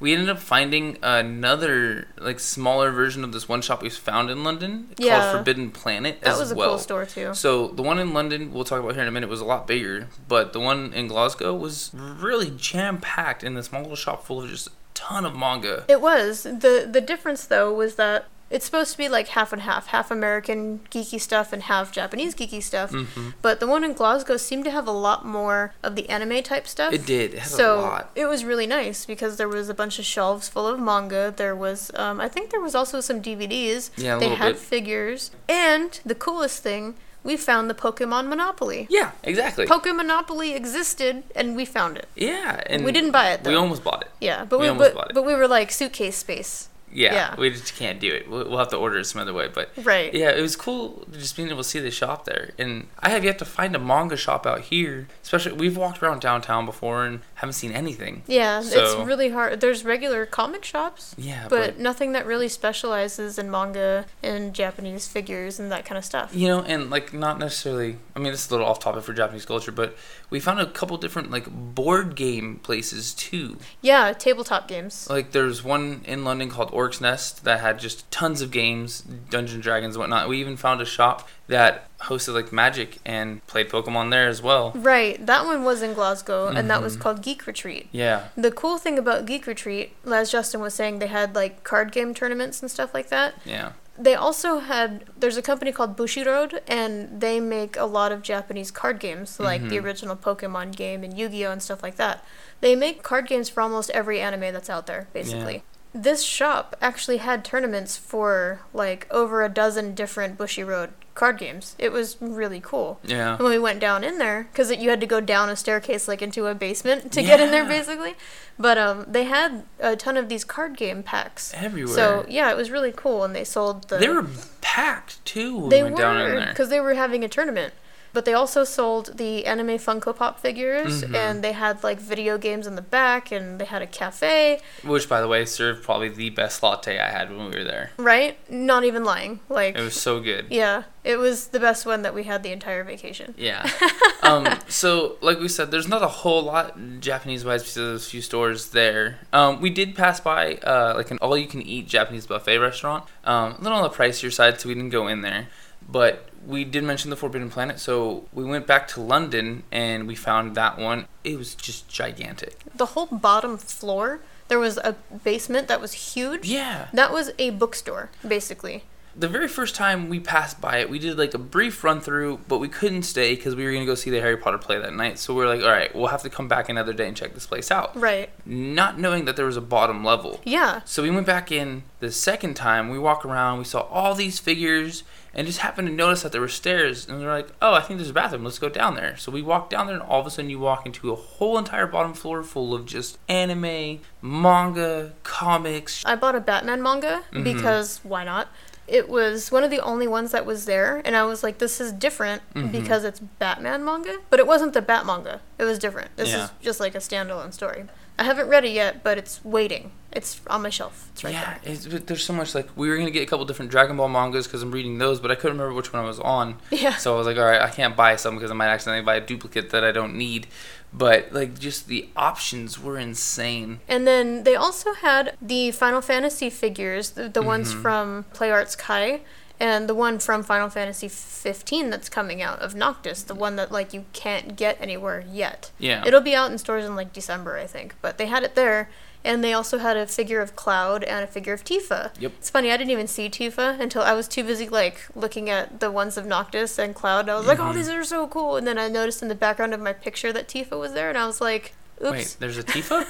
We ended up finding another like smaller version of this one shop we found in London Yeah. called Forbidden Planet that as was a well. cool store too. So the one in London, we'll talk about here in a minute, was a lot bigger, but the one in Glasgow was really jam packed in this small little shop full of just a ton of manga. It was. The the difference though was that it's supposed to be like half and half, half American geeky stuff and half Japanese geeky stuff. hmm But the one in Glasgow seemed to have a lot more of the anime type stuff. It did. It had so a lot. it was really nice because there was a bunch of shelves full of manga. There was, um, I think there was also some DVDs. Yeah, a they had bit. figures, and the coolest thing, we found the Pokemon Monopoly. Yeah, exactly. Pokemon Monopoly existed, and we found it. yeah, and we didn't buy it though. We almost bought it. yeah, but we we, almost but, bought it. but we were like suitcase space. Yeah, Yeah. we just can't do it. We'll, we'll have to order it some other way. But Right. yeah, it was cool just being able to see the shop there. And I have yet to find a manga shop out here. Especially, we've walked around downtown before and haven't seen anything. Yeah, So- it's really hard. There's regular comic shops, Yeah, but, but nothing that really specializes in manga and Japanese figures and that kind of stuff. You know, and like not necessarily. I mean, it's a little off topic for Japanese culture, but we found a couple different like board game places too. Yeah, tabletop games. Like there's one in London called Orc's Nest that had just tons of games, Dungeons and Dragons and whatnot. We even found a shop that hosted like Magic and played Pokemon there as well. Right, that one was in Glasgow, and that was Mhm. called Geek Retreat. Yeah. The cool thing about Geek Retreat, as Justin was saying, they had like card game tournaments and stuff like that. Yeah. They also had, there's a company called Bushiroad, and they make a lot of Japanese card games, like the Mhm. original Pokemon game and Yu Gi Oh! and stuff like that. They make card games for almost every anime that's out there, basically. This shop actually had tournaments for like over a dozen different Bushiroad card games. It was really cool. Yeah. And when we went down in there, because you had to go down a staircase like into a basement to get in there, basically. But um, they had a ton of these card game packs. Everywhere. So yeah, it was really cool, and they sold the. they were packed too when They we went were because they were having a tournament. But they also sold the anime Funko Pop figures, Mhm. and they had like video games in the back, and they had a cafe. Which, by the way, served probably the best latte I had when we were there. Right? Not even lying. Like, It was so good. yeah, it was the best one that we had the entire vacation. Yeah. [laughs] um, so, like we said, there's not a whole lot Japanese wise besides those few stores there. Um, we did pass by uh, like an all you can eat Japanese buffet restaurant. Um, a little on the pricier side, so we didn't go in there. But we did mention the Forbidden Planet, so we went back to London and we found that one. It was just gigantic. The whole bottom floor, there was a basement that was huge. Yeah. That was a bookstore, basically. the very first time we passed by it, we did like a brief run through, but we couldn't stay because we were gonna go see the Harry Potter play that night. So we are like, all right, we'll have to come back another day and check this place out. Right. Not knowing that there was a bottom level. Yeah. So we went back in the second time. We walk around. We saw all these figures, and just happened to notice that there were stairs. And they're like, "Oh, I think there's a bathroom. Let's go down there." So we walk down there, and all of a sudden, you walk into a whole entire bottom floor full of just anime, manga, comics. I bought a Batman manga Mhm. because why not? It was one of the only ones that was there, and I was like, "This is different Mhm. because it's Batman manga." But it wasn't the Bat manga; it was different. This Yeah. is just like a standalone story. I haven't read it yet, but it's waiting. It's on my shelf. It's right yeah, there. there's so much. Like we were gonna get a couple different Dragon Ball mangas because I'm reading those, but I couldn't remember which one I was on. [laughs] Yeah. So I was like, all right, I can't buy some because I might accidentally buy a duplicate that I don't need. But like, just the options were insane. And then they also had the Final Fantasy figures, the, the ones Mhm. from Play Arts Kai, and the one from Final Fantasy 15 that's coming out of Noctis, the one that like you can't get anywhere yet. Yeah. It'll be out in stores in like December, I think. But they had it there, and they also had a figure of Cloud and a figure of Tifa. Yep. It's funny, I didn't even see Tifa until I was too busy like looking at the ones of Noctis and Cloud. And I was like, oh, Mhm. these are so cool. And then I noticed in the background of my picture that Tifa was there, and I was like, oops. Wait, there's a Tifa?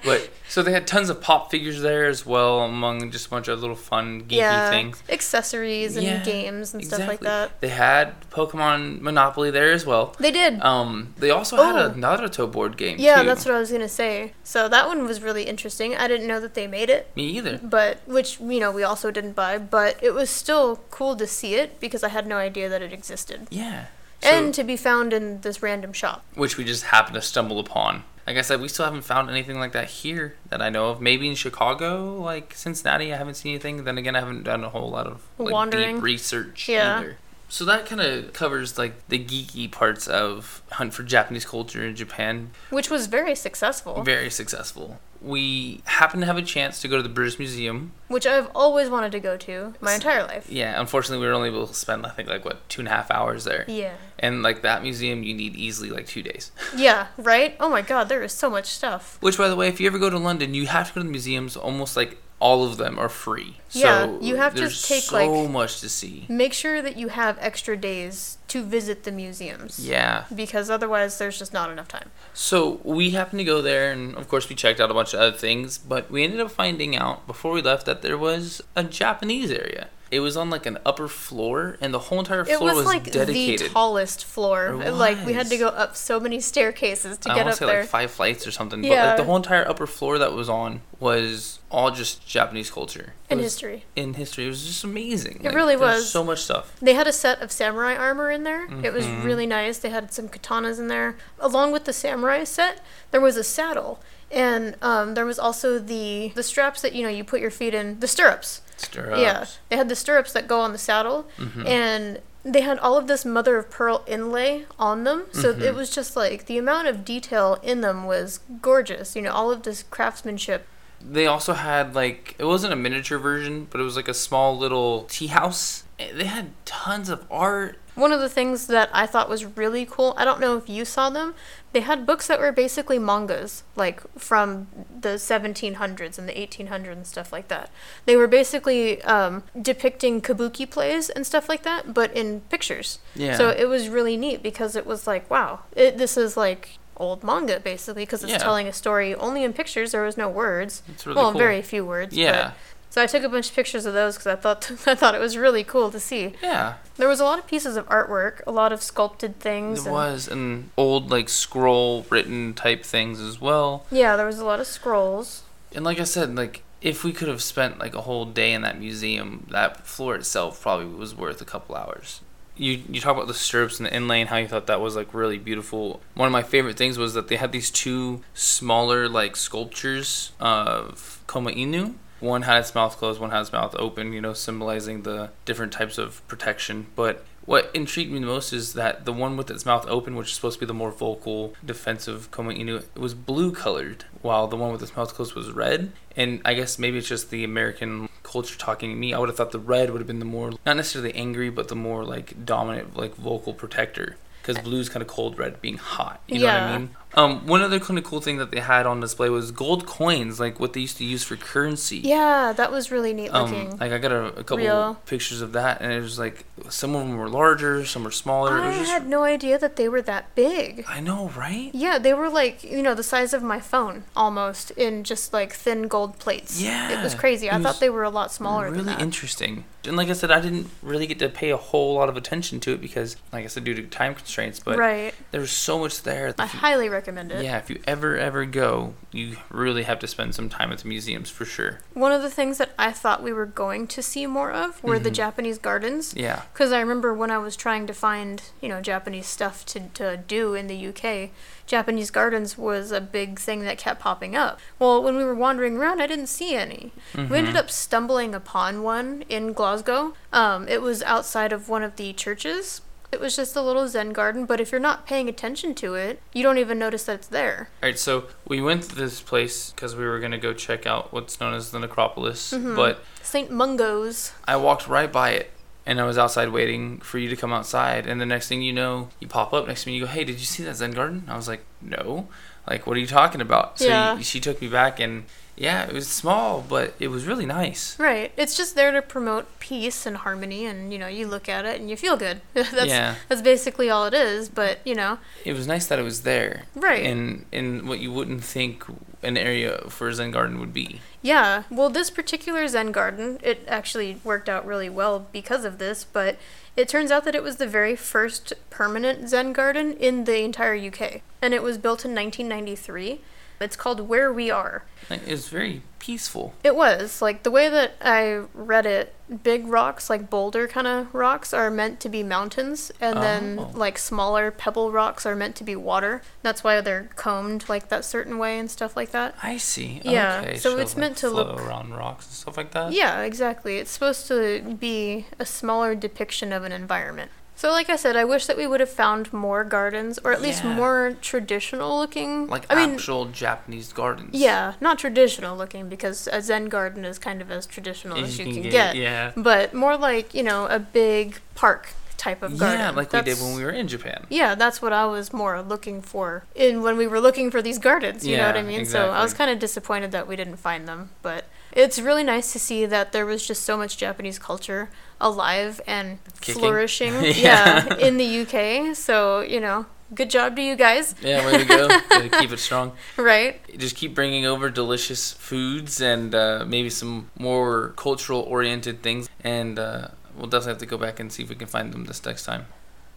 [laughs] but so they had tons of pop figures there as well, among just a bunch of little fun geeky yeah, things. accessories and Yeah, games and stuff like that. They had Pokemon Monopoly there as well. They did. Um, they also had a Oh. Naruto board game. yeah, too. that's what I was gonna say. So that one was really interesting. I didn't know that they made it, Me either. but which you know we also didn't buy, but it was still cool to see it because I had no idea that it existed Yeah. So- and to be found in this random shop. which we just happened to stumble upon. Like I said, we still haven't found anything like that here that I know of. Maybe in Chicago, like Cincinnati, I haven't seen anything. Then again, I haven't done a whole lot of like, Wandering. deep research Yeah. either. So that kind of covers like the geeky parts of Hunt for Japanese Culture in Japan. Which was very successful, Very successful. We happened to have a chance to go to the British Museum. which I've always wanted to go to my entire life. Yeah, unfortunately, we were only able to spend I think like what two and a half hours there. Yeah. And like that museum, you need easily like two days. [laughs] Yeah, right? Oh my god, there is so much stuff. Which, by the way, if you ever go to London, you have to go to the museums. Almost like all of them are free. Yeah, so you have to take, so like- much to see. Make sure that you have extra days to visit the museums. Yeah. Because otherwise, there's just not enough time. So we happened to go there, and of course we checked out a bunch of other things. But we ended up finding out before we left that there was a Japanese area. It was on like an upper floor, and the whole entire It floor was, was, like the tallest floor. It Like we had to go up so many staircases to I get want up to say there. like five flights or something. But Yeah. like the whole entire upper floor that was on was all just Japanese culture. In history. In history, it was just amazing. It really there's was. So much stuff. They had a set of samurai armor in there. It was Mhm. really nice. They had some katanas in there. Along with the samurai set, there was a saddle. And um, there was also the the straps that you know you put your feet in, the stirrups. Stirrups. Yeah, they had the stirrups that go on the saddle, Mhm. and they had all of this mother of pearl inlay on them. So Mhm. it was just like the amount of detail in them was gorgeous. You know, all of this craftsmanship. They also had like it wasn't a miniature version, but it was like a small little tea house. Eh, They had tons of art. One of the things that I thought was really cool, I don't know if you saw them, they had books that were basically mangas, like from the 1700s and the 1800s and stuff like that. They were basically um, depicting kabuki plays and stuff like that, but in pictures. Yeah. So it was really neat because it was like, wow, it, this is like old manga basically because it's Yeah. telling a story only in pictures. There was no words. It's really well, cool. very few words. but- Yeah. so I took a bunch of pictures of those because I thought [laughs] I thought it was really cool to see. Yeah. There was a lot of pieces of artwork, a lot of sculpted things. There and- was and old like scroll written type things as well. Yeah, there was a lot of scrolls. And like I said, like if we could have spent like a whole day in that museum, that floor itself probably was worth a couple hours. You you talk about the stirrups and the inlay and how you thought that was like really beautiful. One of my favorite things was that they had these two smaller like sculptures of Koma Inu. One had its mouth closed, one had its mouth open, you know, symbolizing the different types of protection. But what intrigued me the most is that the one with its mouth open, which is supposed to be the more vocal, defensive Koma Inu, it was blue colored, while the one with its mouth closed was red. And I guess maybe it's just the American culture talking to me. I would have thought the red would have been the more, not necessarily angry, but the more like dominant, like vocal protector. Because blue's kind of cold red, being hot. You know what I mean? Um, one other kind of cool thing that they had on display was gold coins, like what they used to use for currency. Yeah, that was really neat looking. Um, like I got a, a couple Real. pictures of that, and it was like some of them were larger, some were smaller. it I just, had no idea that they were that big. I know, right? Yeah, they were like, you know, the size of my phone almost in just like thin gold plates. Yeah, it was crazy. I it thought they were a lot smaller really than that. interesting. And like I said, I didn't really get to pay a whole lot of attention to it because, like I said, due to time constraints. But right. there was so much there. I highly recommend it. yeah, if you ever ever go, you really have to spend some time at the museums for sure. One of the things that I thought we were going to see more of were the Mhm. Japanese gardens. Yeah. Because I remember when I was trying to find, you know, Japanese stuff to, to do in the UK, Japanese gardens was a big thing that kept popping up. Well, when we were wandering around, I didn't see any. We ended Mhm. up stumbling upon one in Glasgow. Um, it was outside of one of the churches. It was just a little Zen garden, but if you're not paying attention to it, you don't even notice that it's there. All right, so we went to this place because we were gonna go check out what's known as the necropolis, Mhm. but St. Mungo's. I walked right by it. And I was outside waiting for you to come outside, and the next thing you know, you pop up next to me. You go, "Hey, did you see that Zen garden?" I was like, "No." Like, what are you talking about? So Yeah. you, she took me back, and yeah, it was small, but it was really nice. Right. It's just there to promote peace and harmony and you know, you look at it and you feel good. [laughs] that's Yeah. that's basically all it is, but you know, It was nice that it was there, right. in in what you wouldn't think an area for a Zen garden would be. yeah. Well, this particular Zen garden, it actually worked out really well because of this, but it turns out that it was the very first permanent Zen garden in the entire UK. And it was built in 1993. It's called Where We Are. Like, It was very peaceful. It was like the way that I read it. Big rocks, like boulder kind of rocks, are meant to be mountains, and then Oh. like smaller pebble rocks are meant to be water. That's why they're combed like that certain way and stuff like that. I see. Yeah, Okay, so like, it's meant to look- around rocks and stuff like that. Yeah, exactly. It's supposed to be a smaller depiction of an environment. So, like I said, I wish that we would have found more gardens, or at least Yeah. more traditional looking. Like I mean, actual Japanese gardens. yeah, not traditional looking because a Zen garden is kind of as traditional as, you can, get. Yeah. but more like you know a big park type of garden. Yeah, like we did when we were in Japan. Yeah, that's what I was more looking for in when we were looking for these gardens. You know what I Yeah, mean? So I was kind of disappointed that we didn't find them, but it's really nice to see that there was just so much Japanese culture alive and Kicking. flourishing. [laughs] Yeah. yeah, in the UK. So you know, good job to you guys. Yeah, way to go. [laughs] Keep it strong. Right? Just keep bringing over delicious foods and uh, maybe some more cultural oriented things. And uh, we'll definitely have to go back and see if we can find them this next time.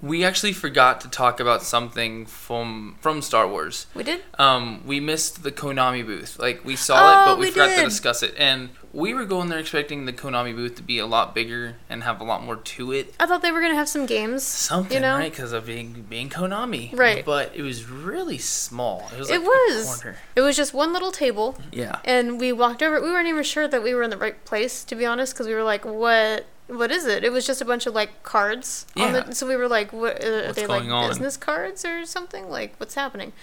We actually forgot to talk about something from from Star Wars. We did. Um, we missed the Konami booth. Like we saw Oh, it, but we, we forgot to discuss it. And we were going there expecting the Konami booth to be a lot bigger and have a lot more to it. I thought they were gonna have some games. Something, You know? right? Because of being being Konami, Right. But it was really small. It was. It was. It was just one little table, Yeah. and we walked over. We weren't even sure that we were in the right place, to be honest, because we were like, "What? What is it?" It was just a bunch of like cards. On Yeah. the, so we were like, "What? Uh, are What's they like on? business cards or something? Like, what's happening?"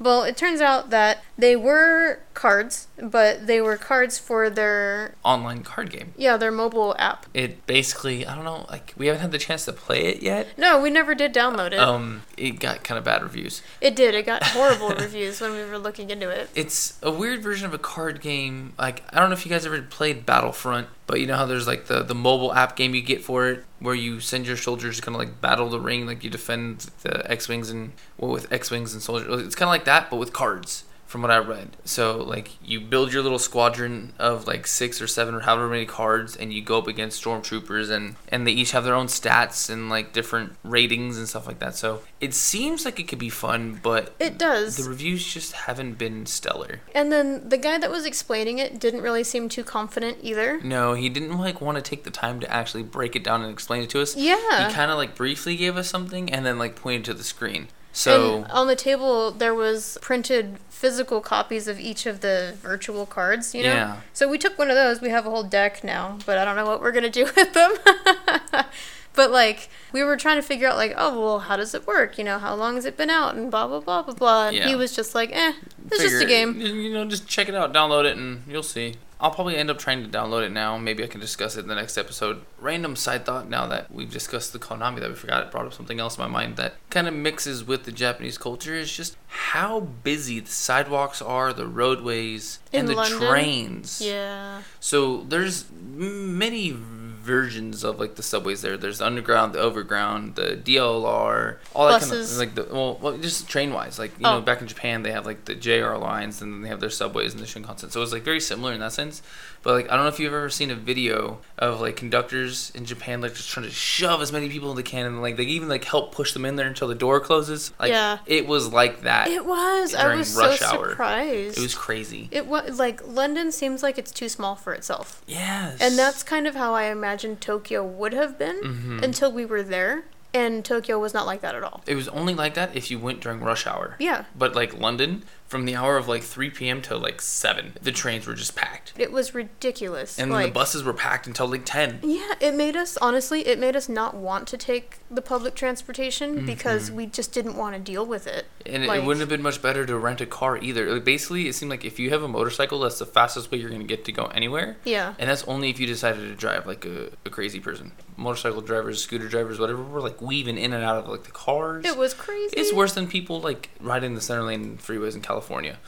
Well, it turns out that they were cards, but they were cards for their Online card game. yeah their mobile app. It basically, I don't know, like we haven't had the chance to play it yet. No, we never did download it. Um, it got kind of bad reviews. It did. It got horrible reviews when we were looking into it. It's a weird version of a card game. Like I don't know if you guys ever played Battlefront, but you know how there's like the the mobile app game you get for it, where you send your soldiers to kind of like battle the ring, like you defend the X wings and well with X wings and soldiers. It's kind of like that, but with cards. From what I read, so like you build your little squadron of like six or seven or however many cards, and you go up against stormtroopers, and and they each have their own stats and like different ratings and stuff like that. So it seems like it could be fun, but It does. the reviews just haven't been stellar. And then the guy that was explaining it didn't really seem too confident either. No, he didn't like want to take the time to actually break it down and explain it to us. Yeah. He kind of like briefly gave us something and then like pointed to the screen. So and on the table there was printed physical copies of each of the virtual cards, you know? Yeah. So we took one of those. We have a whole deck now, but I don't know what we're going to do [laughs] with them. [laughs] but like we were trying to figure out like, oh, well, how does it work? You know, how long has it been out and blah blah blah blah blah. And Yeah. he was just like, "Eh, it's just a game." You know, just check it out, download it, and you'll see. I'll probably end up trying to download it now. Maybe I can discuss it in the next episode. Random side thought now that we've discussed the Konami that we forgot, it brought up something else in my mind that kind of mixes with the Japanese culture is just how busy the sidewalks are, the roadways, In and the London? trains. Yeah. So there's many versions of like the subways there. There's the underground, the overground, the DLR, all that kind of like the well, well just train wise. Like you Oh. know, back in Japan they have like the JR lines and then they have their subways and the Shinkansen. So it's like very similar in that sense. But like I don't know if you've ever seen a video of like conductors in Japan like just trying to shove as many people as they can and like they even like help push them in there until the door closes. Like Yeah. it was like that. It was. I was rush so hour. surprised. It was crazy. It was like London seems like it's too small for itself. Yes. And that's kind of how I imagined Tokyo would have been Mhm. until we were there. And Tokyo was not like that at all. It was only like that if you went during rush hour. Yeah. But like London, from the hour of like 3 p.m. to like 7, the trains were just packed. It was ridiculous. And then like, the buses were packed until like 10. Yeah, it made us honestly, it made us not want to take the public transportation because we just didn't want to deal with it. Mm-hmm. And it- Like- it wouldn't have been much better to rent a car either. Like basically, it seemed like if you have a motorcycle, that's the fastest way you're going to get to go anywhere. Yeah. And that's only if you decided to drive like a, a crazy person. Motorcycle drivers, scooter drivers, whatever, were like weaving in and out of like the cars. It was crazy. It's worse than people like riding the center lane freeways in California.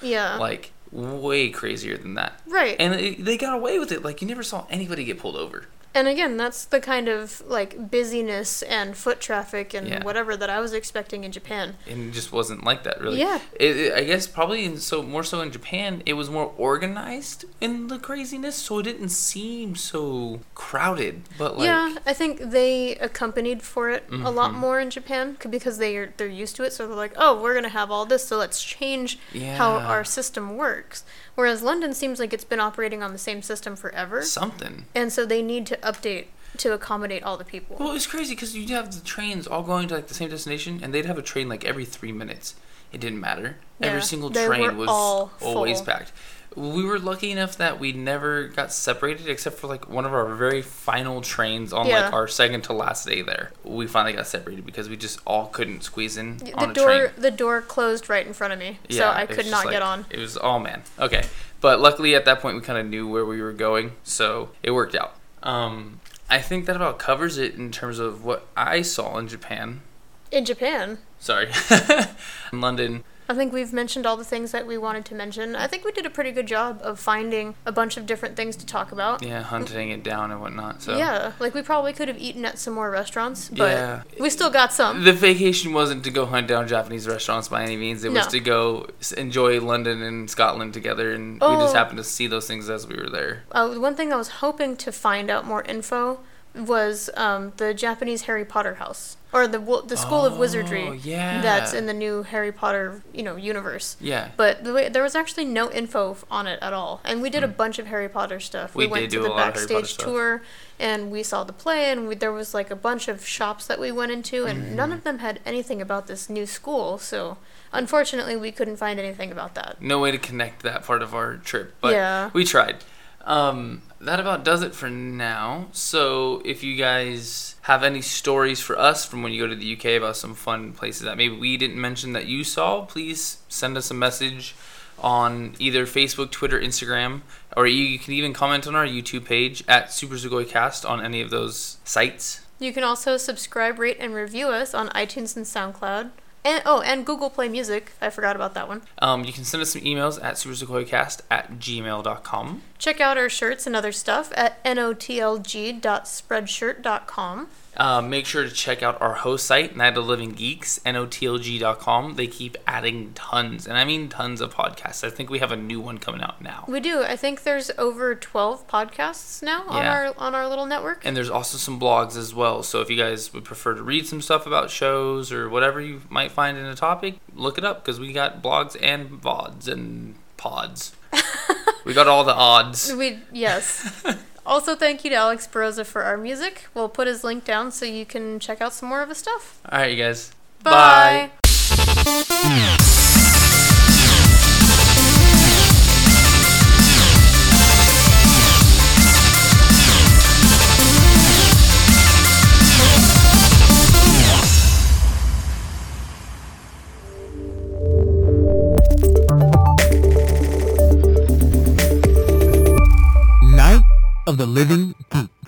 Yeah. Like way crazier than that. right. And it, they got away with it. Like you never saw anybody get pulled over. And again, that's the kind of like busyness and foot traffic and Yeah. whatever that I was expecting in Japan. and it just wasn't like that really. Yeah. It, it- I guess probably in, so more so in Japan, it was more organized in the craziness, so it didn't seem so crowded. But like, yeah, I think they accompanied for it a lot Mhm. more in Japan because they are they're used to it. So they're like, oh, we're gonna have all this, so let's change how our system works. Whereas London seems like it's been operating on the same system forever, something. and so they need to update to accommodate all the people. Well, it's crazy because you'd have the trains all going to like the same destination, and they'd have a train like every three minutes. It didn't matter. Every single train was always packed. We were lucky enough that we never got separated, except for like one of our very final trains on Yeah. like our second to last day there. We finally got separated because we just all couldn't squeeze in the on a door train. the door closed right in front of me, so I could not like- get on. It was oh man. Okay. But luckily at that point we kind of knew where we were going, so it worked out. Um I think that about covers it in terms of what I saw in Japan. In Japan, Sorry. [laughs] in London. I think we've mentioned all the things that we wanted to mention. I think we did a pretty good job of finding a bunch of different things to talk about. Yeah, hunting it down and whatnot. So Yeah, like we probably could have eaten at some more restaurants, but Yeah. we still got some. The vacation wasn't to go hunt down Japanese restaurants by any means. It was to go enjoy London and Scotland together, and we just Oh. happened to see those things as we were there. Uh, one thing I was hoping to find out more info was um, the Japanese Harry Potter house or the the School of Oh, Wizardry yeah. that's in the new Harry Potter you know universe. Yeah. But the way, there was actually no info on it at all, and we did a bunch of Harry Potter stuff. Hmm. We went to the a lot of Harry Potter backstage tour, and we saw the play, and we, there was like a bunch of shops that we went into, and Mm-hmm. none of them had anything about this new school. So, unfortunately, we couldn't find anything about that. no way to connect that part of our trip, but Yeah. we tried. Um, that about does it for now. So if you guys have any stories for us from when you go to the UK about some fun places that maybe we didn't mention that you saw, please send us a message on either Facebook, Twitter, Instagram, or you, can even comment on our YouTube page at Super Sugoi Cast on any of those sites. You can also subscribe, rate, and review us on iTunes and SoundCloud. And oh, and Google Play Music. I forgot about that one. Um, you can send us some emails at supersugoicast at gmail.com. Check out our shirts and other stuff at notlg.spreadshirt.com. Uh, make sure to check out our host site, Night of Living Geeks, notlg.com. They keep adding tons, and I mean tons of podcasts. I think we have a new one coming out now. We do. I think there's over 12 podcasts now on our on our little network. And there's also some blogs as well. So if you guys would prefer to read some stuff about shows or whatever you might find in a topic, look it up because we got blogs and VODs and pods. [laughs] we got all the odds. We yes. [laughs] also, thank you to Alex Baroza for our music. We'll put his link down so you can check out some more of his stuff. All right, you guys. Bye. of the Living Geek.